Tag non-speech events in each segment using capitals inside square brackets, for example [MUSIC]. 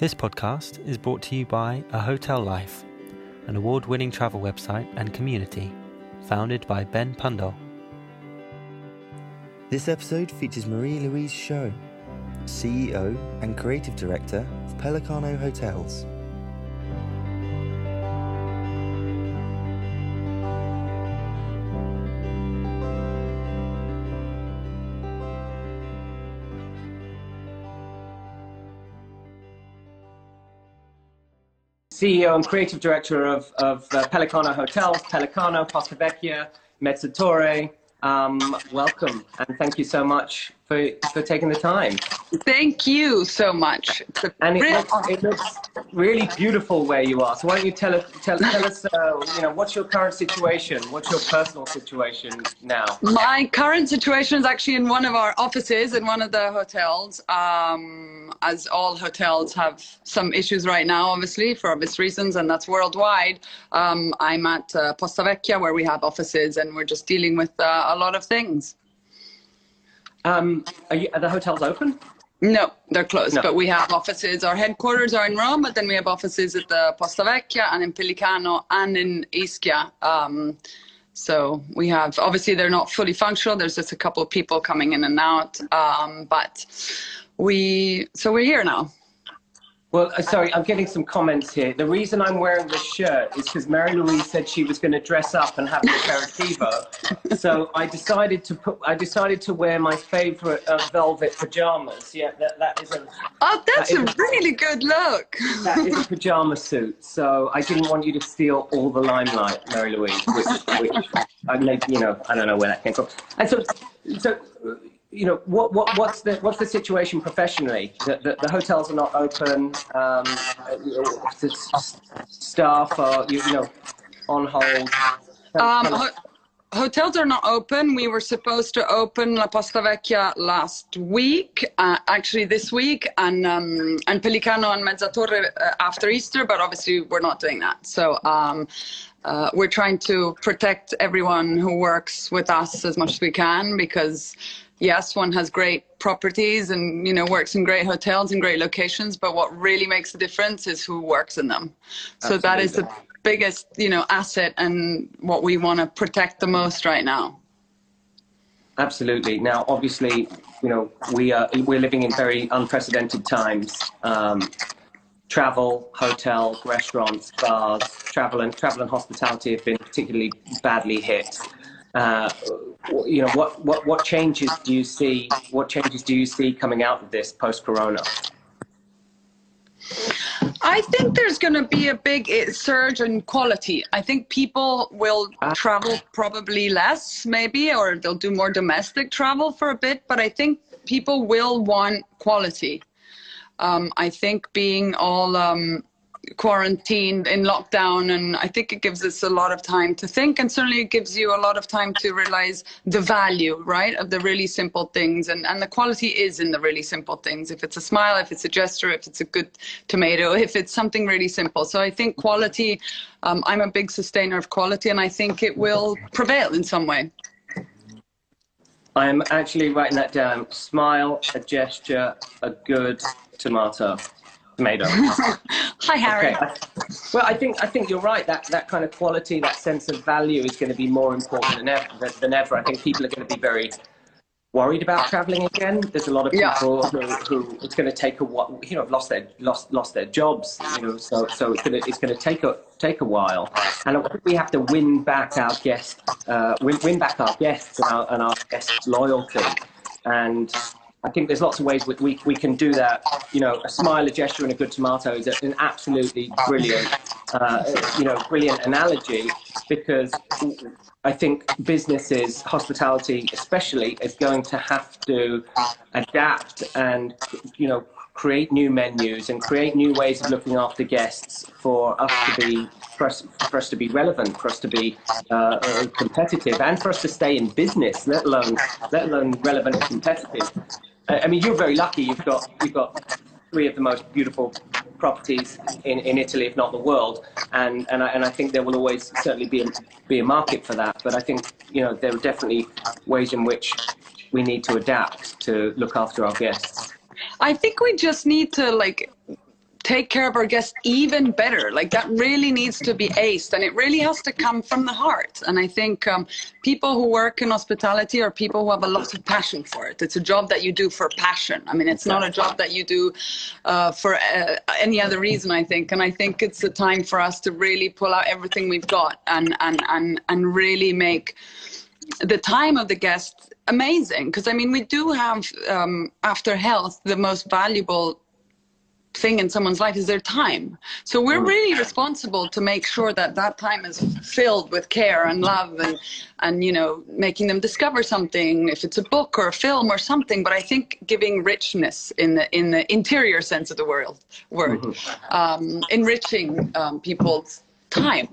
This podcast is brought to you by A Hotel Life, an award winning travel website and community founded by Ben Pundole. This episode features Marie Louise Sciò, CEO and Creative Director of Pellicano Hotels. CEO and creative director of, of uh, Pellicano Hotels, Pellicano, Posta Vecchia, Mezzatorre. Um, welcome and thank you so much for, for taking the time. Thank you so much. And it looks, it looks, really beautiful where you are. So why don't you tell us, tell, tell us, uh, you know, what's your current situation? What's your personal situation now? My current situation is actually in one of our offices in one of the hotels. Um, as all hotels have some issues right now, obviously, for obvious reasons, and that's worldwide. Um, I'm at uh, Posta Vecchia where we have offices and we're just dealing with uh, a lot of things. Um, are, you, are the hotels open? No, they're closed. No. But we have offices. Our headquarters are in Rome, but then we have offices at the Posta Vecchia and in Pellicano and in Ischia. Um, so we have obviously they're not fully functional. There's just a couple of people coming in and out. Um, but we so we're here now. Well, uh, sorry, I'm getting some comments here. The reason I'm wearing this shirt is because Marie Louise said she was going to dress up and have an aperitivo. [LAUGHS] so I decided to put, I decided to wear my favorite uh, velvet pajamas. Yeah, that, that is a. Oh, that's that a is really good look. That is a [LAUGHS] pajama suit. So I didn't want you to steal all the limelight, Marie Louise, which, which I make, you know, I don't know where that came from. And so, so you know, what, what, what's the what's the situation professionally? The, the, the hotels are not open. Um, you know, the staff are you, you know on hold. Um, ho- hotels are not open. We were supposed to open La Posta Vecchia last week, uh, actually this week, and um, and Pellicano and Mezzatorre uh, after Easter, but obviously we're not doing that. So. Um, uh, we're trying to protect everyone who works with us as much as we can because yes one has great properties and you know works in great hotels and great locations but what really makes the difference is who works in them so that is the biggest you know asset and what we want to protect the most right now Absolutely. Now, obviously, you know, we are we're living in very unprecedented times. Um, travel, hotels, restaurants, bars, travel and travel and hospitality have been particularly badly hit. Uh, you know, what, what what changes do you see? What changes do you see coming out of this post Corona? I think there's going to be a big eh, surge in quality. I think people will travel probably less, maybe, or they'll do more domestic travel for a bit. But I think people will want quality. Um, I think being all um, quarantined in lockdown, and I think it gives us a lot of time to think, and certainly it gives you a lot of time to realize the value, right, of the really simple things, and and the quality is in the really simple things. If it's a smile, if it's a gesture, if it's a good tomato, [LAUGHS] if it's something really simple. So I think quality. Um, I'm a big sustainer of quality, and I think it will prevail in some way. I'm actually writing that down. Smile, a gesture, a good tomato, tomato. [LAUGHS] Hi, Harry. Okay. Well, I think I think you're right. That that kind of quality, that sense of value, is going to be more important than ever. Than, ever. I think people are going to be very worried about traveling again. There's a lot of Yeah. people who, who it's going to take a while. You know, have lost their lost lost their jobs. You know, so so it's going to it's going to take a take a while. And we have to win back our guests, uh, win win back our guests and our and our guests' loyalty. And I think there's lots of ways we, we, we can do that. You know, a smile, a gesture, and a good tomato is an absolutely brilliant, uh, you know, brilliant analogy because I think businesses, hospitality especially, is going to have to adapt and, you know, create new menus and create new ways of looking after guests for us to be for us, for us to be relevant, for us to be uh, competitive, and for us to stay in business, let alone let alone relevant and competitive. I mean, you're very lucky. You've got you've got three of the most beautiful properties in, in Italy, if not the world, and and I, and I think there will always certainly be a, be a market for that. But I think you know there are definitely ways in which we need to adapt to look after our guests. I think we just need to like take care of our guests even better. Like that really needs to be aced, and it really has to come from the heart. And I think um, people who work in hospitality are people who have a lot of passion for it. It's a job that you do for passion. I mean, it's not a job that you do uh, for uh, any other reason. I think, and I think it's a time for us to really pull out everything we've got and and and and really make the time of the guest amazing because i mean we do have um, after health the most valuable thing in someone's life is their time. So we're really responsible to make sure that that time is filled with care and love and and you know making them discover something if it's a book or a film or something. But i think giving richness in the in the interior sense of the word word mm-hmm. um, enriching um, people's time.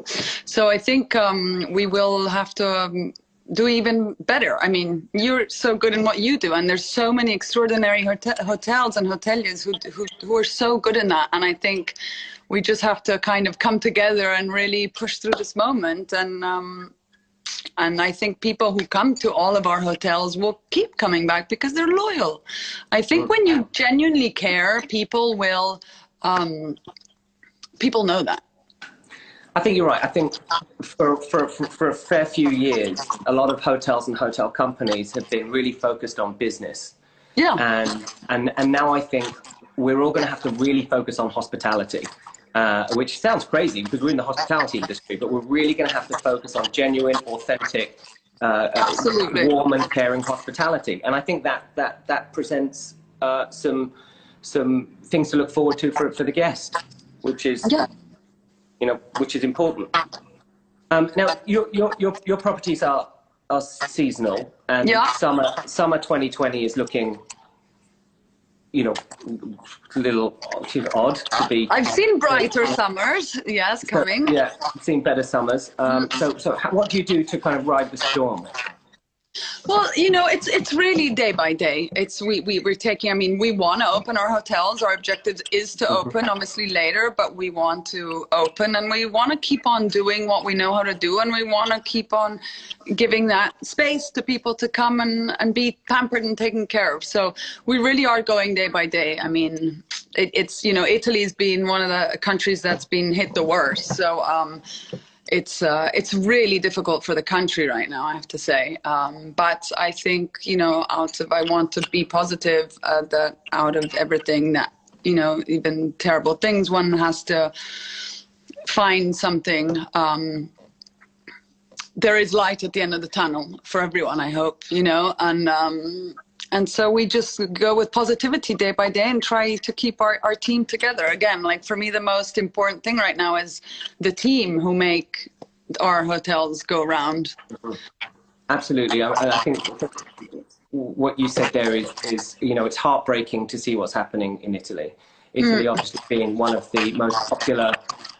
So i think um, we will have to um, do even better. I mean, you're so good in what you do, and there's so many extraordinary hote- hotels and hoteliers who, who who are so good in that. And I think we just have to kind of come together and really push through this moment. And um, and I think people who come to all of our hotels will keep coming back because they're loyal. I think when you genuinely care, people will. Um, people know that I think you're right. I think for, for, for, for, a fair few years, a lot of hotels and hotel companies have been really focused on business. Yeah. And, and, and now I think we're all going to have to really focus on hospitality, uh, which sounds crazy because we're in the hospitality industry, but we're really going to have to focus on genuine, authentic, uh, Absolutely. warm and caring hospitality. And I think that, that, that presents uh, some, some things to look forward to for, for the guest, which is. Yeah you know, which is important. Um, now, your, your, your, your properties are, are seasonal, and yeah. summer, summer 2020 is looking, you know, a little odd to be. I've seen brighter summers, yes, coming. yeah, I've seen better summers. Um. So, so what do you do to kind of ride the storm? Well, you know, it's it's really day by day. It's we, we we're taking. I mean, we want to open our hotels. Our objective is to mm-hmm. open, obviously later, but we want to open, and we want to keep on doing what we know how to do, and we want to keep on giving that space to people to come and and be pampered and taken care of. So we really are going day by day. I mean, it, it's you know, Italy's been one of the countries that's been hit the worst. So. um it's uh, it's really difficult for the country right now, I have to say. Um, but I think you know, out of I want to be positive uh, that out of everything that you know, even terrible things, one has to find something. Um, there is light at the end of the tunnel for everyone, I hope. You know, and um, and so we just go with positivity day by day and try to keep our, our team together. Again like for me the most important thing right now is the team who make our hotels go round. Absolutely. I, I think what you said there is, is you know it's heartbreaking to see what's happening in italy. Italy mm. obviously being one of the most popular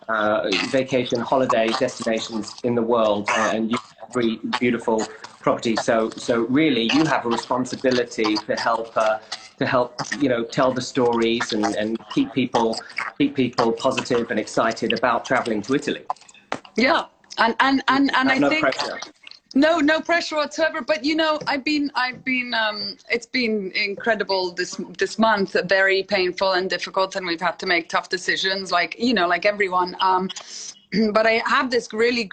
uh, vacation holiday destinations in the world uh, and you three beautiful property. So, so really, you have a responsibility to help, uh, to help, you know, tell the stories and, and keep people, keep people positive and excited about traveling to Italy. Yeah, and and and, and I no think. Pressure. No, no pressure whatsoever. But you know, I've been, I've been, um, it's been incredible this this month. Very painful and difficult, and we've had to make tough decisions, like you know, like everyone. Um, [CLEARS THROAT] but I have this really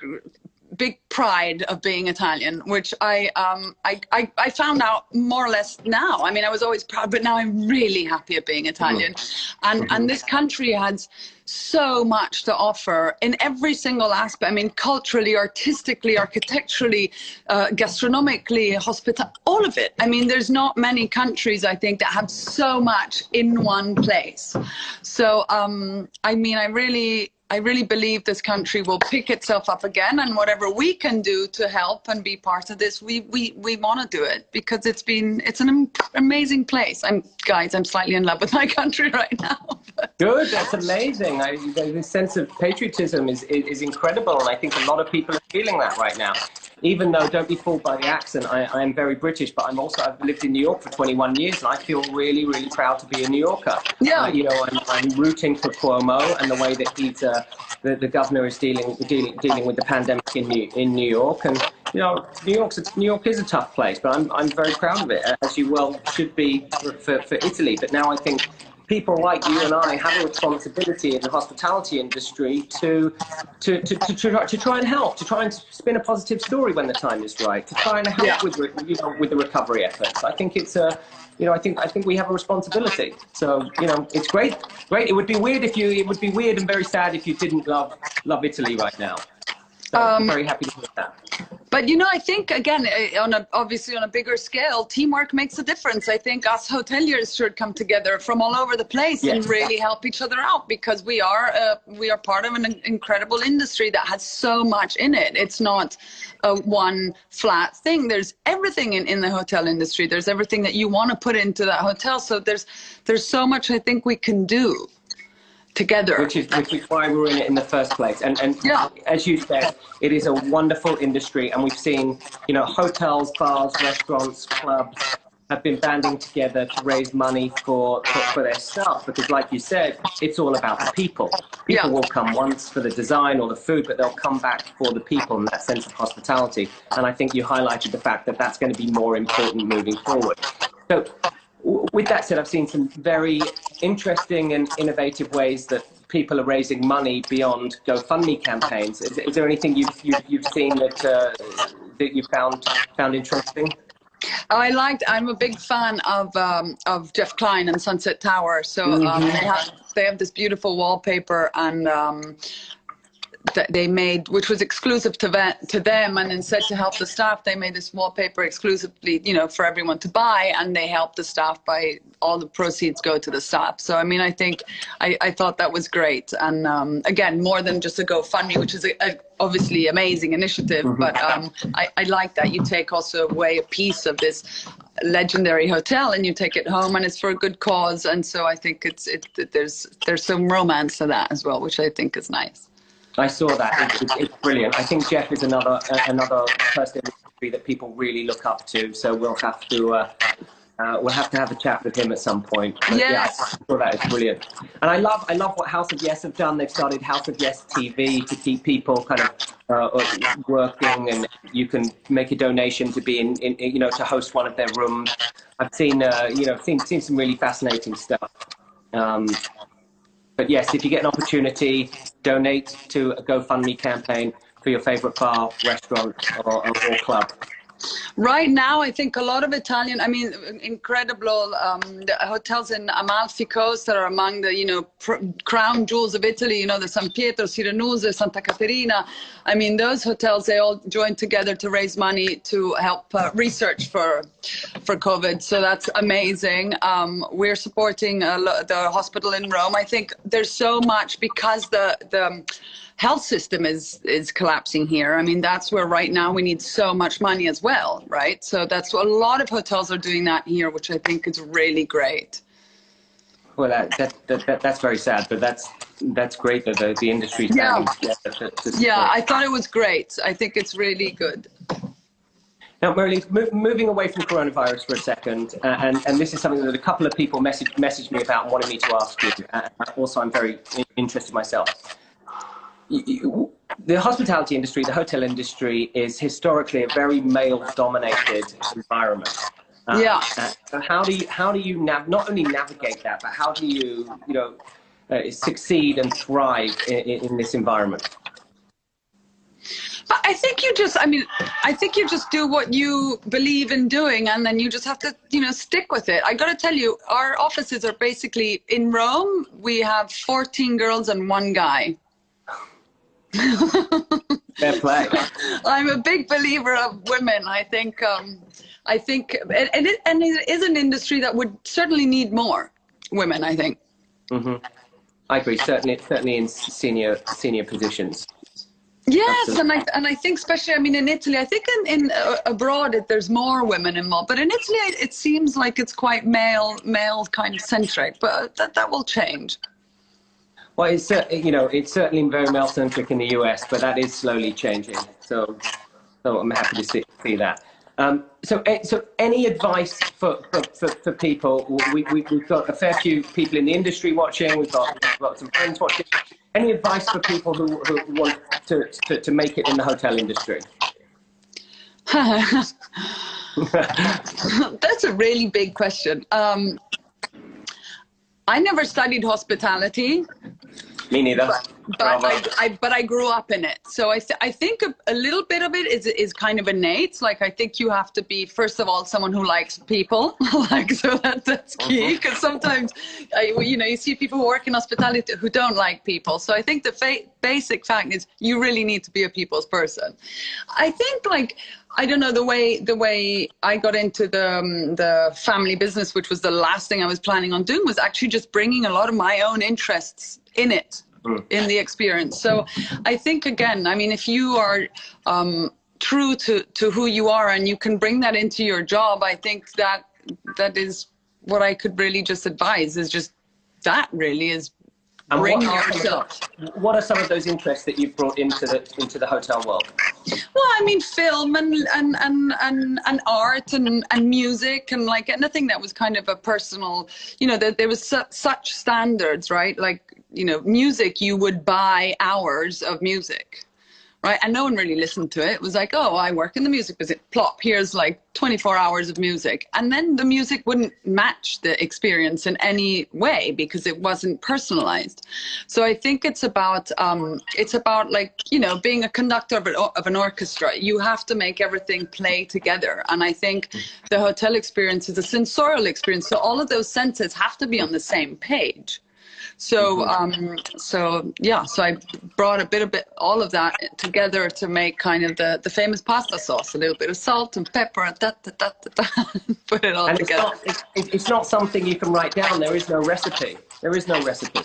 big pride of being Italian, which I, um, I, I, I, found out more or less now. I mean, I was always proud, but now I'm really happy of being Italian. Mm-hmm. And, and this country has so much to offer in every single aspect. I mean, culturally, artistically, architecturally, uh, gastronomically, hospital, all of it. I mean, there's not many countries, I think, that have so much in one place. So, um, I mean, I really, I really believe this country will pick itself up again, and whatever we can do to help and be part of this, we we, we want to do it because it's been it's an amazing place. I'm guys, I'm slightly in love with my [LAUGHS] country right now. Good, that's amazing. I, the sense of patriotism is, is is incredible, and I think a lot of people are feeling that right now even though don't be fooled by the accent, I, I, am very British, but I'm also I've lived in New York for 21 years, and I feel really, really proud to be a New Yorker. Yeah. Uh, you know, I'm, I'm rooting for Cuomo and the way that he's uh, the, the governor is dealing dealing dealing with the pandemic in New in New York, and you know, New York's a, New York is a tough place, but I'm I'm very proud of it, as you well should be for, for, for Italy. But now I think people like you and I have a responsibility in the hospitality industry to to, to, to, to, to try and help, to try and spin a positive story when the time is right, to try and help Yeah. with you know with the recovery efforts. I think it's a you know I think I think we have a responsibility. So you know it's great, great. It would be weird if you it would be weird and very sad if you didn't love love Italy right now. So I'm Um, very happy to hear that. But you know, I think again, eh, on a obviously on a bigger scale, teamwork makes a difference. I think us hoteliers should come together from all over the place and Yes. really help each other out because we are uh, we are part of an incredible industry that has so much in it. It's not a one flat thing. There's everything in, in the hotel industry. There's everything that you want to put into that hotel. So there's there's so much I think we can do together. which is which is why we're in it in the first place. And and Yeah. as you said, it is a wonderful industry, and we've seen you know hotels, bars, restaurants, clubs have been banding together to raise money for for, for their staff because, like you said, it's all about the people. People Yeah. will come once for the design or the food, but they'll come back for the people and that sense of hospitality. And I think you highlighted the fact that that's going to be more important moving forward. So with that said, I've seen some very interesting and innovative ways that people are raising money beyond GoFundMe campaigns. Is, is there anything you've, you've, you've seen that, uh, that you found, found interesting? I liked. I'm a big fan of um, of Jeff Klein and Sunset Tower. So um, they have they have this beautiful wallpaper and. Um, that they made, which was exclusive to ve- to them, and instead to help the staff, they made this wallpaper exclusively, you know, for everyone to buy, and they helped the staff by all the proceeds go to the staff. So I mean, I think I, I thought that was great, and um, again, more than just a GoFundMe, which is a, a obviously amazing initiative, but um, I, I like that you take also away a piece of this legendary hotel and you take it home and it's for a good cause. And so i think it's it there's there's some romance to that as well which i think is nice I saw that. It, it, it's brilliant. I think Jeff is another uh, another person in the industry that people really look up to. So we'll have to uh, uh, we'll have to have a chat with him at some point. But yeah, Yes. I saw that. It's brilliant. And I love I love what House of Yes have done. They've started House of Yes TV to keep people kind of uh, working, and you can make a donation to be in, in you know to host one of their rooms. I've seen uh, you know seen seen some really fascinating stuff. Um, but yes, if you get an opportunity, donate to a GoFundMe campaign for your favorite bar, restaurant, or, or, or club. Right now, I think a lot of Italian, I mean, incredible um, hotels in Amalfi Coast that are among the, you know, pr- crown jewels of Italy, you know, the San Pietro, Sirenuse, Santa Caterina. I mean, those hotels, they all joined together to raise money to help uh, research for for COVID. So that's amazing. Um, we're supporting uh, the hospital in Rome. I think there's so much because the, the, health system is is collapsing here. I mean, that's where right now we need so much money as well, right? So that's a lot of hotels are doing that here, which I think is really great. Well, that, that, that, that that's very sad, but that's that's great that the, the industry Yeah. to, to Yeah. I thought it was great. I think it's really good. Now, Merlin, mo- moving away from coronavirus for a second, uh, and, and this is something that a couple of people message, messaged me about and wanted me to ask you. Uh, also, I'm very interested myself. The hospitality industry, the hotel industry, is historically a very male-dominated environment. Uh, Yeah. uh, so how do you how do you nav- not only navigate that, but how do you you know uh, succeed and thrive in, in, in this environment? But I think you just, I mean, I think you just do what you believe in doing and then you just have to, you know, stick with it. I got to tell you, our offices are basically in Rome, we have 14 girls and one guy. Fair play. [LAUGHS] I'm a big believer of women. I think, um, I think, and, and, it, and it is an industry that would certainly need more women, I think. hmm I agree. Certainly, certainly in senior senior positions. Yes, and I and I think especially I mean in Italy, I think in in uh, abroad it, there's more women involved, but in Italy it, it seems like it's quite male male kind of centric, but that that will change. Well, it's you know it's certainly very male centric in the US, but that is slowly changing. So, so I'm happy to see, see that. Um, so, eh, so any advice for, for, for, people? We, we, we've got a fair few people in the industry watching. We've got, we've got some friends watching. Any advice for people who, who want to, to, to make it in the hotel industry? [LAUGHS] That's a really big question. Um, I never studied hospitality. Me neither. but Bravo. I, I but I grew up in it, so I I think a, a little bit of it is is kind of innate. Like I think you have to be first of all someone who likes people, [LAUGHS] like so that that's key. Mm-hmm. Because sometimes, I, you know, you see people who work in hospitality who don't like people. So I think the fa- basic fact is you really need to be a people's person. I think like. I don't know the way the way I got into the um, the family business, which was the last thing I was planning on doing, was actually just bringing a lot of my own interests in it in the experience. So I think again, I mean, if you are um, true to, to who you are and you can bring that into your job, I think that that is what I could really just advise is just that really is And bring what are, some yourself. of, what are some of those interests that you've brought into the into the hotel world? Well, I mean, film and and and and, and art and, and music and like anything that was kind of a personal, you know, there, there was su- such standards, right? Like, you know, music, you would buy hours of music, right? And no one really listened to it. It was like, oh, I work in the music business. Plop, here's like 24 hours of music. And then the music wouldn't match the experience in any way because it wasn't personalized. So I think it's about, um, it's about like, you know, being a conductor of of an orchestra. You have to make everything play together. And I think the hotel experience is a sensorial experience. So all of those senses have to be on the same page. So, um, so yeah, so I brought a bit of bit, all of that together to make kind of the, the famous pasta sauce, a little bit of salt and pepper and da, da, da, da, da, [LAUGHS] put it all And it's together. not it's, it's not something you can write down. There is no recipe. There is no recipe.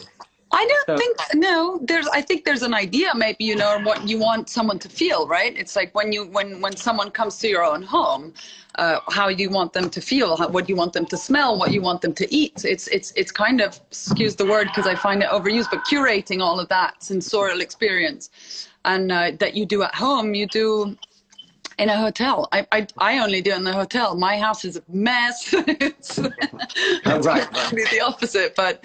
I don't So- think no. There's I think there's an idea maybe you know what you want someone to feel, right? It's like when you when when someone comes to your own home, uh, how you want them to feel, how, what you want them to smell, what you want them to eat. It's it's it's kind of excuse the word because I find it overused, but curating all of that sensorial experience, and uh, that you do at home, you do in a hotel. I, I, I only do it in the hotel. My house is a mess. [LAUGHS] it's Oh, right, [LAUGHS] right. the opposite, but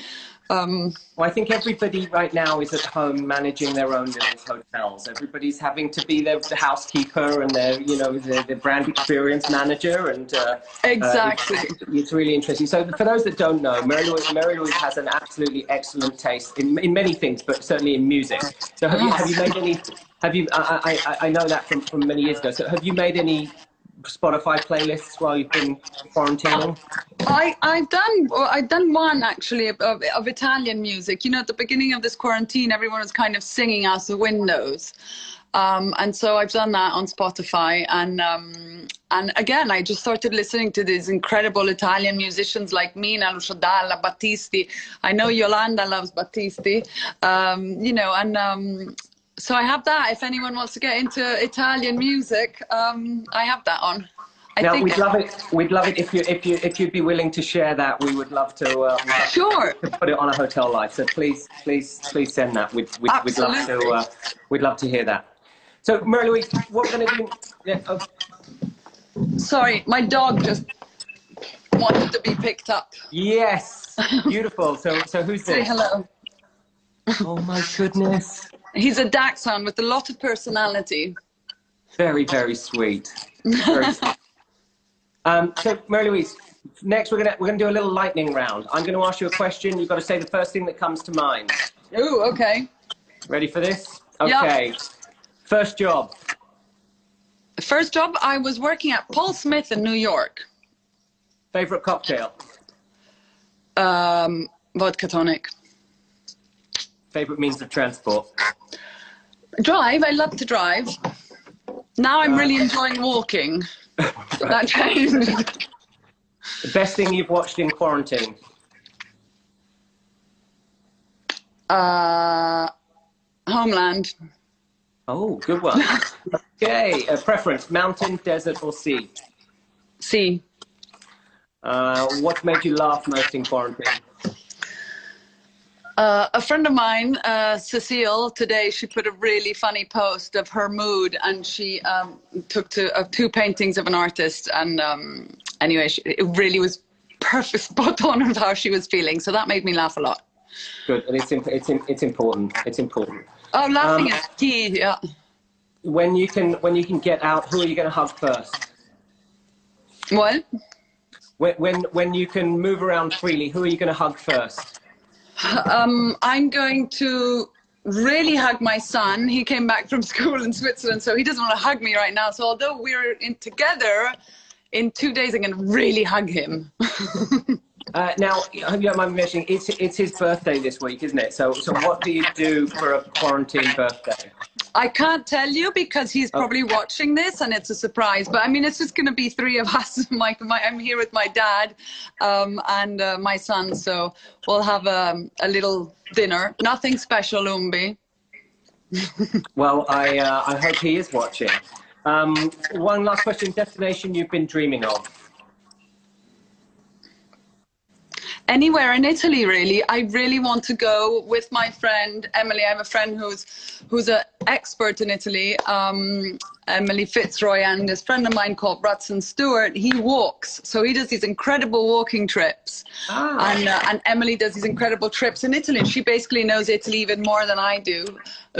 um, Well, I think everybody right now is at home managing their own little hotels. Everybody's having to be their the housekeeper and their, you know, the, the brand experience manager. And uh, uh, Exactly. it's, it's really interesting. So, for those that don't know, Marie Louise, Marie Louise has an absolutely excellent taste in, in many things, but certainly in music. So, have you have you made any? Have you? I, I, I- I know that from, from many years ago. So, have you made any Spotify playlists while you've been quarantining? I, I've done I've done one actually of, of, of Italian music. You know, at the beginning of this quarantine, everyone was kind of singing out the windows. Um, and so I've done that on Spotify, and um, and again, I just started listening to these incredible Italian musicians like Mina, Lucio Dalla, Battisti. I know Yolanda loves Battisti, um, you know, and um, so I have that. If anyone wants to get into Italian music, um, I have that on. I Now, think we'd love it. We'd love it if you if you if you'd be willing to share that. We would love to. Uh, sure. to put it on a hotel life. So please, please, please send that. We'd we'd, we'd love to. Uh, we'd love to hear that. So, Marie Louise, what we're going to do? Yeah, oh, Sorry, my dog just wanted to be picked up. yes, [LAUGHS] beautiful. So, so who's this? Say hello. Oh my goodness, He's a dachshund with a lot of personality. very very sweet. Very [LAUGHS] sweet. Um, so, Marie Louise, next we're gonna we're gonna do a little lightning round. I'm going to ask you a question. You've got to say the first thing that comes to mind. Ooh, okay. Ready for this? Okay. First job. First job, I was working at Paul Smith in New York. Favorite cocktail. Um, vodka tonic. Favorite means of transport. Drive, I love to drive. Now I'm really enjoying walking. [LAUGHS] That changed. The best thing you've watched in quarantine. Uh, Homeland. Oh, good one. [LAUGHS] okay, a preference: mountain, desert, or sea. Sea. Uh, what made you laugh most in quarantine? Uh, a friend of mine, uh, Cecile, today she put a really funny post of her mood, and she um, took to, uh, two paintings of an artist, and um, anyway, she, it really was perfect, [LAUGHS] spot on of how she was feeling. So that made me laugh a lot. Good, and it's imp- it's it's important. It's important. Oh, laughing Um, is key. Yeah. When you can when you can get out, who are you going to hug first? What? When when when you can move around freely, who are you going to hug first? Um, I'm going to really hug my son. He came back from [LAUGHS] school in Switzerland, so he doesn't want to hug me right now. So although we're in together, in two days I'm going to really hug him. [LAUGHS] Uh, now, I hope you don't mind me mentioning, it's, it's his birthday this week, isn't it? So, so what do you do for a quarantine birthday? I can't tell you because he's probably watching this and it's a surprise. But I mean, it's just going to be three of [LAUGHS] us. my, my, I'm here with my dad um, and uh, my son. So we'll have a, a little dinner. Nothing special, Umbi. [LAUGHS] Well, I, uh, I hope he is watching. Um, one last question, destination you've been dreaming of? Anywhere in Italy, really. I really want to go with my friend Emily. I have a friend who's who's an expert in Italy, um, Emily Fitzroy, and this friend of mine called Brutson Stewart. He walks, so he does these incredible walking trips, Ah. and uh, and Emily does these incredible trips in Italy. She basically knows Italy even more than I do,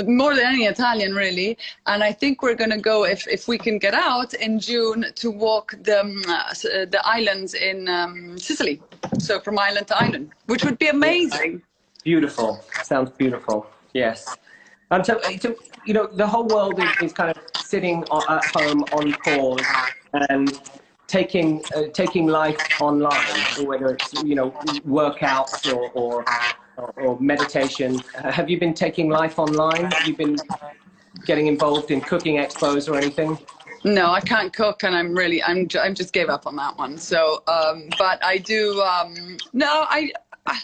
more than any Italian really. And I think we're going to go if if we can get out in June to walk the um, uh, uh, the islands in um, Sicily. So from island to island, which would be amazing. Beautiful. Sounds beautiful. Yes. And so, so you know, the whole world is, is kind of sitting at home on pause and taking uh, taking life online, whether it's you know workouts or or, or, meditation. Uh, have you been taking life online? Have you been getting involved in cooking expos or anything? No, I can't cook, and I'm really, I'm, I just gave up on that one. So, um, but I do. Um, no, I, I,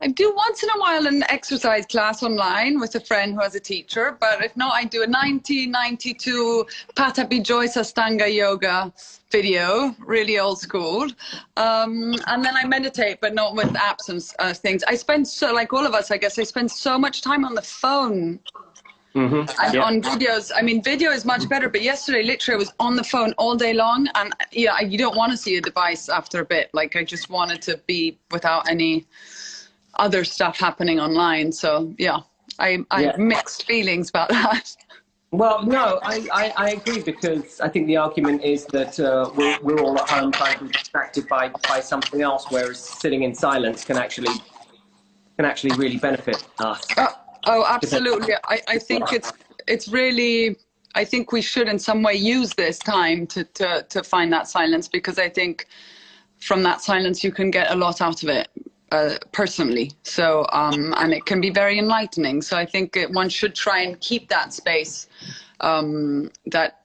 I do once in a while an exercise class online with a friend who has a teacher. But if not, I do a 1992 Pattabhi Jois Ashtanga yoga video, really old school. Um, and then I meditate, but not with apps and uh, things. I spend so, like all of us, I guess, I spend so much time on the phone Mm-hmm. and on videos i mean video is much better but yesterday literally i was on the phone all day long and yeah you don't want to see a device after a bit like i just wanted to be without any other stuff happening online so yeah i i Yeah. have mixed feelings about [LAUGHS] that Well, no, I, I, I agree because I think the argument is that uh, we're, we're all at home trying to be distracted by, by something else, whereas sitting in silence can actually can actually really benefit us. Oh, oh absolutely. I, I think it's it's really I think we should in some way use this time to, to, to find that silence because I think from that silence you can get a lot out of it uh, personally. So um, and it can be very enlightening. So I think it, one should try and keep that space um, that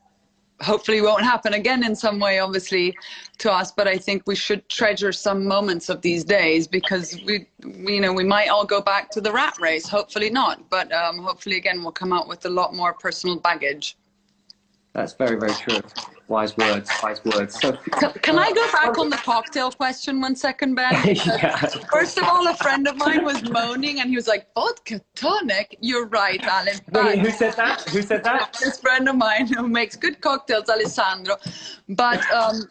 hopefully won't happen again in some way obviously to us but i think we should treasure some moments of these days because we, we you know we might all go back to the rat race hopefully not but um, hopefully again we'll come out with a lot more personal baggage That's very, very true. Wise words, wise words. So, can, can i go back on the cocktail question one second ben [LAUGHS] yeah. First of all, a friend of mine was moaning and he was like, vodka tonic? You're right, Alan. Wait, who said that? Who said that? [LAUGHS] this friend of mine who makes good cocktails, Alessandro. But um,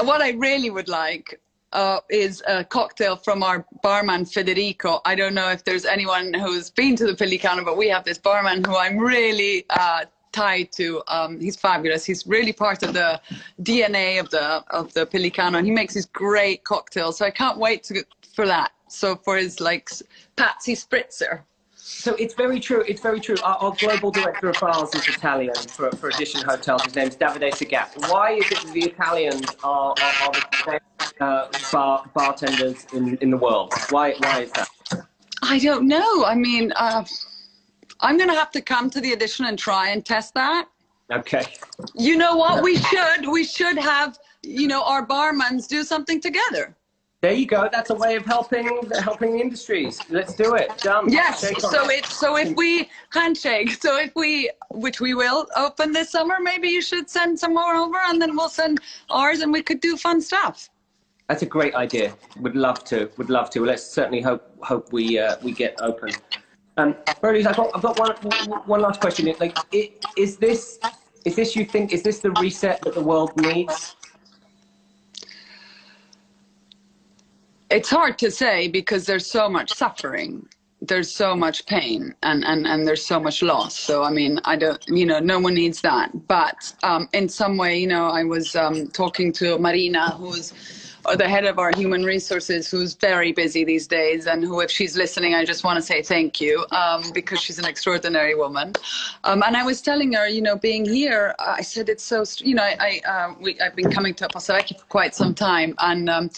what I really would like uh, is a cocktail from our barman Federico. I don't know if there's anyone who's been to the Pellicano, but we have this barman who I'm really uh, tied to. Um, he's fabulous. He's really part of the DNA of the of the Pellicano, and he makes these great cocktails. So I can't wait to for that. So for his like Patsy Spritzer. So it's very true. It's very true. Our, our global director of bars is Italian for, for Edition Hotels. His name's Davide Segat. Why is it that the Italians are, are, are the best uh, bar, bartenders in, in the world? Why, why is that? I don't know. I mean, uh, I'm going to have to come to the edition and try and test that. Okay. You know what? We should. We should have, you know, our barmans do something together. There you go. That's a way of helping helping the industries. Let's do it. Done. Yes. So it. it. So if we handshake. So if we, which we will, open this summer, maybe you should send some more over, and then we'll send ours, and we could do fun stuff. That's a great idea. Would love to. Would love to. Let's certainly hope hope we uh, we get open. Um, Bernice, I've got I've got one one last question. Like, i- is this is this you think is this the reset that the world needs? It's hard to say because there's so much suffering. there's so much pain and, and, and there's so much loss. So, I mean, I don't, you know, no one needs that. But um, in some way, you know, I was um, talking to Marina, who's uh, the head of our human resources, who's very busy these days, and who, if she's listening, I just want to say thank you um, because she's an extraordinary woman. Um, and I was telling her, you know, being here, I said it's so, you know, I, I uh, we, I've been coming to Upasaraki for quite some time, and um,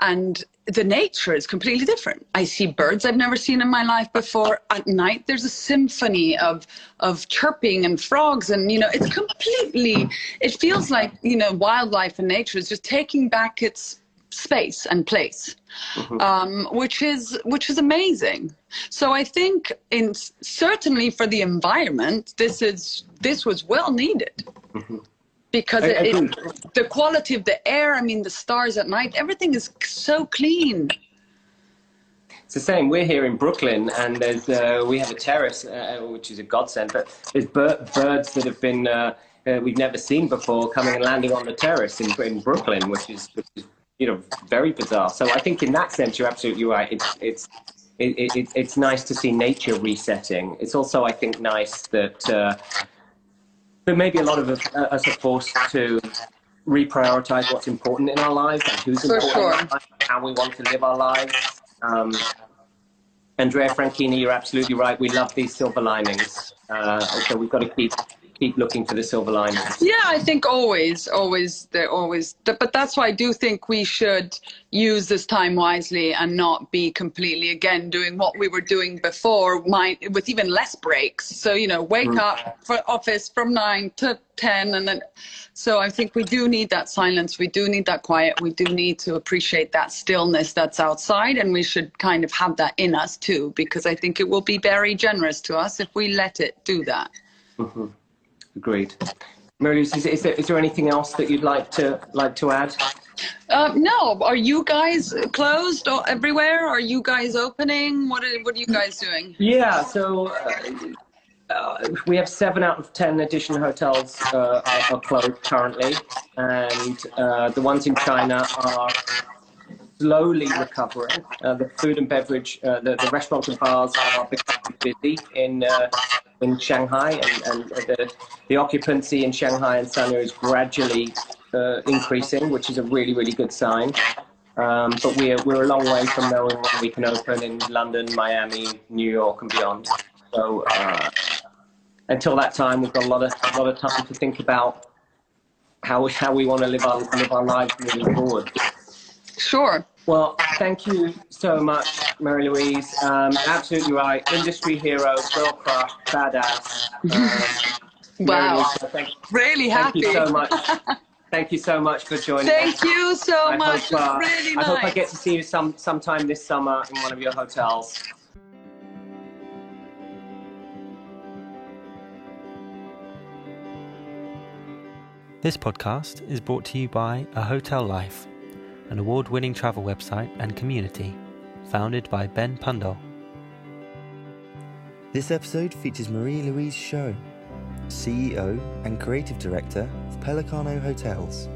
and the nature is completely different. I see birds I've never seen in my life before. At night, there's a symphony of of chirping and frogs, and you know, it's completely. It feels like you know, wildlife and nature is just taking back its space and place, mm-hmm. um, which is which is amazing. So I think, in certainly for the environment, this is this was well needed. Mm-hmm because it, it, the quality of the air, I mean, the stars at night, everything is so clean. It's the same. We're here in Brooklyn, and there's uh, we have a terrace, uh, which is a godsend. But there's bir- birds that have been uh, uh, we've never seen before coming and landing on the terrace in, in Brooklyn, which is, which is you know very bizarre. So I think in that sense, you're absolutely right. It's it's it, it, it's nice to see nature resetting. It's also, I think, nice that uh, but maybe a lot of us, uh, us are forced to reprioritize what's important in our lives and who's For important sure. in our lives, how we want to live our lives. Um, Andrea Franchini, you're absolutely right. We love these silver linings. Uh, so we've got to keep keep looking for the silver lining? Yeah, I think always, always, they're always. But that's why I do think we should use this time wisely and not be completely again doing what we were doing before, my, with even less breaks. So you know, wake mm. up for office from nine to ten, and then. So I think we do need that silence. We do need that quiet. We do need to appreciate that stillness that's outside, and we should kind of have that in us too, because I think it will be very generous to us if we let it do that. Mm-hmm. Agreed. Mary is, is, there, is there anything else that you'd like to like to add? Uh, no. Are you guys closed or everywhere? Are you guys opening? What are, what are you guys doing? Yeah. So. Uh, uh, we have seven out of ten Edition hotels uh, are, are, closed currently, and uh, the ones in China are slowly recovering. Uh, the food and beverage, uh, the, the restaurants and bars are becoming busy in in Shanghai, and, and the, the occupancy in Shanghai and Sanya is gradually uh, increasing, which is a really, really good sign. Um, but we're, we're a long way from knowing when we can open in London, Miami, New York, and beyond. So uh, until that time, we've got a lot of a lot of time to think about how how we want to live our live our lives moving forward. Sure. Well, thank you so much, Marie Louise. Um, absolutely right. Industry hero, girl crush, badass. Um, wow. Louise, so thank, really happy. Thank you so much. thank you so much for joining thank us. Thank you so I much. Hope, uh, really I hope I get to see you some sometime this summer in one of your hotels. This podcast is brought to you by A Hotel Life an award winning travel website and community founded by Ben Pundole. This episode features Marie Louise Sciò, CEO and Creative Director of Pellicano Hotels.